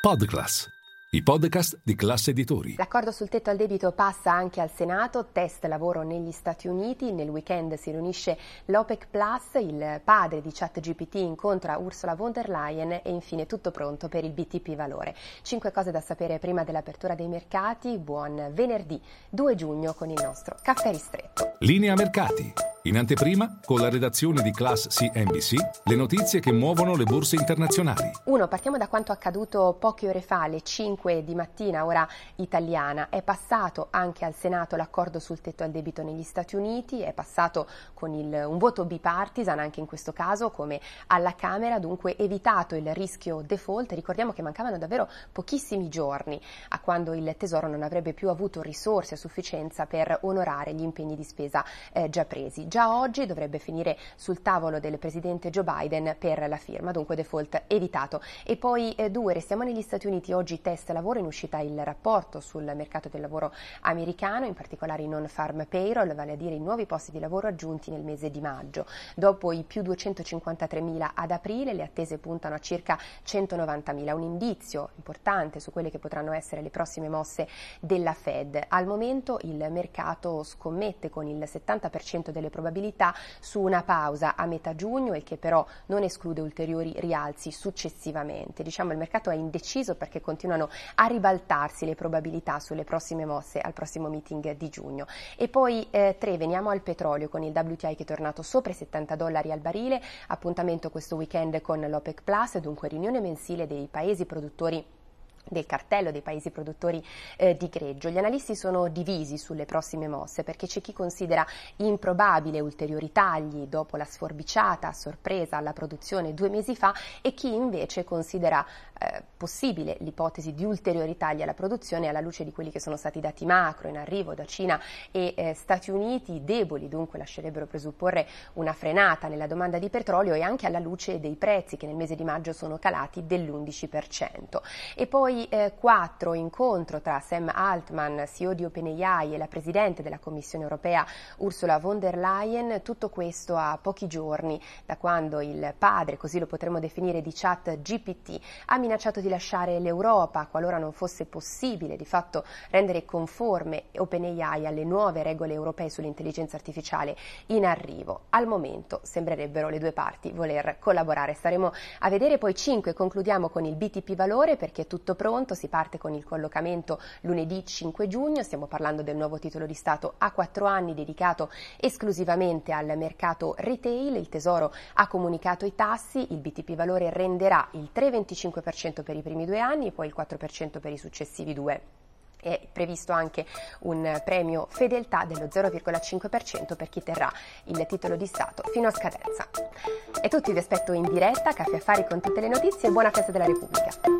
Podclass, i podcast di classe editori. L'accordo sul tetto al debito passa anche al Senato, test lavoro negli Stati Uniti, nel weekend si riunisce l'OPEC Plus, il padre di ChatGPT incontra Ursula von der Leyen e infine tutto pronto per il BTP Valore. Cinque cose da sapere prima dell'apertura dei mercati, buon venerdì 2 giugno con il nostro caffè ristretto. Linea mercati. In anteprima, con la redazione di Class CNBC, le notizie che muovono le borse internazionali. Uno, partiamo da quanto accaduto poche ore fa, alle 5 di mattina, ora italiana. È passato anche al Senato l'accordo sul tetto al debito negli Stati Uniti, è passato con il, un voto bipartisan anche in questo caso, come alla Camera, dunque evitato il rischio default. Ricordiamo che mancavano davvero pochissimi giorni a quando il Tesoro non avrebbe più avuto risorse a sufficienza per onorare gli impegni di spesa eh, già presi già oggi dovrebbe finire sul tavolo del presidente Joe Biden per la firma, dunque default evitato. E poi eh, due, restiamo negli Stati Uniti, oggi test lavoro, in uscita il rapporto sul mercato del lavoro americano, in particolare i non farm payroll, vale a dire i nuovi posti di lavoro aggiunti nel mese di maggio. Dopo i più 253 mila ad aprile, le attese puntano a circa 190 mila, un indizio importante su quelle che potranno essere le prossime mosse della Fed. Al momento il mercato scommette con il 70% delle probabilità su una pausa a metà giugno, il che però non esclude ulteriori rialzi successivamente. Diciamo il mercato è indeciso perché continuano a ribaltarsi le probabilità sulle prossime mosse al prossimo meeting di giugno. E poi eh, tre, veniamo al petrolio con il WTI che è tornato sopra i 70 dollari al barile, appuntamento questo weekend con l'OPEC Plus, dunque riunione mensile dei paesi produttori del cartello dei paesi produttori eh, di greggio. Gli analisti sono divisi sulle prossime mosse perché c'è chi considera improbabile ulteriori tagli dopo la sforbiciata sorpresa alla produzione due mesi fa e chi invece considera eh, possibile l'ipotesi di ulteriori tagli alla produzione alla luce di quelli che sono stati dati macro in arrivo da Cina e eh, Stati Uniti, deboli dunque lascerebbero presupporre una frenata nella domanda di petrolio e anche alla luce dei prezzi che nel mese di maggio sono calati dell'11%. E poi eh, 4 incontro tra Sam Altman, CEO di OpenAI e la Presidente della Commissione europea Ursula von der Leyen, tutto questo a pochi giorni da quando il padre, così lo potremmo definire, di chat GPT ha minacciato di lasciare l'Europa qualora non fosse possibile di fatto rendere conforme OpenAI alle nuove regole europee sull'intelligenza artificiale in arrivo. Al momento sembrerebbero le due parti voler collaborare. Staremo a vedere poi 5, concludiamo con il BTP valore perché è tutto pronto, si parte con il collocamento lunedì 5 giugno, stiamo parlando del nuovo titolo di Stato a 4 anni dedicato esclusivamente al mercato retail, il Tesoro ha comunicato i tassi, il BTP valore renderà il 3,25% per i primi due anni e poi il 4% per i successivi due. È previsto anche un premio fedeltà dello 0,5% per chi terrà il titolo di Stato fino a scadenza. E tutti vi aspetto in diretta, caffè affari con tutte le notizie e buona festa della Repubblica.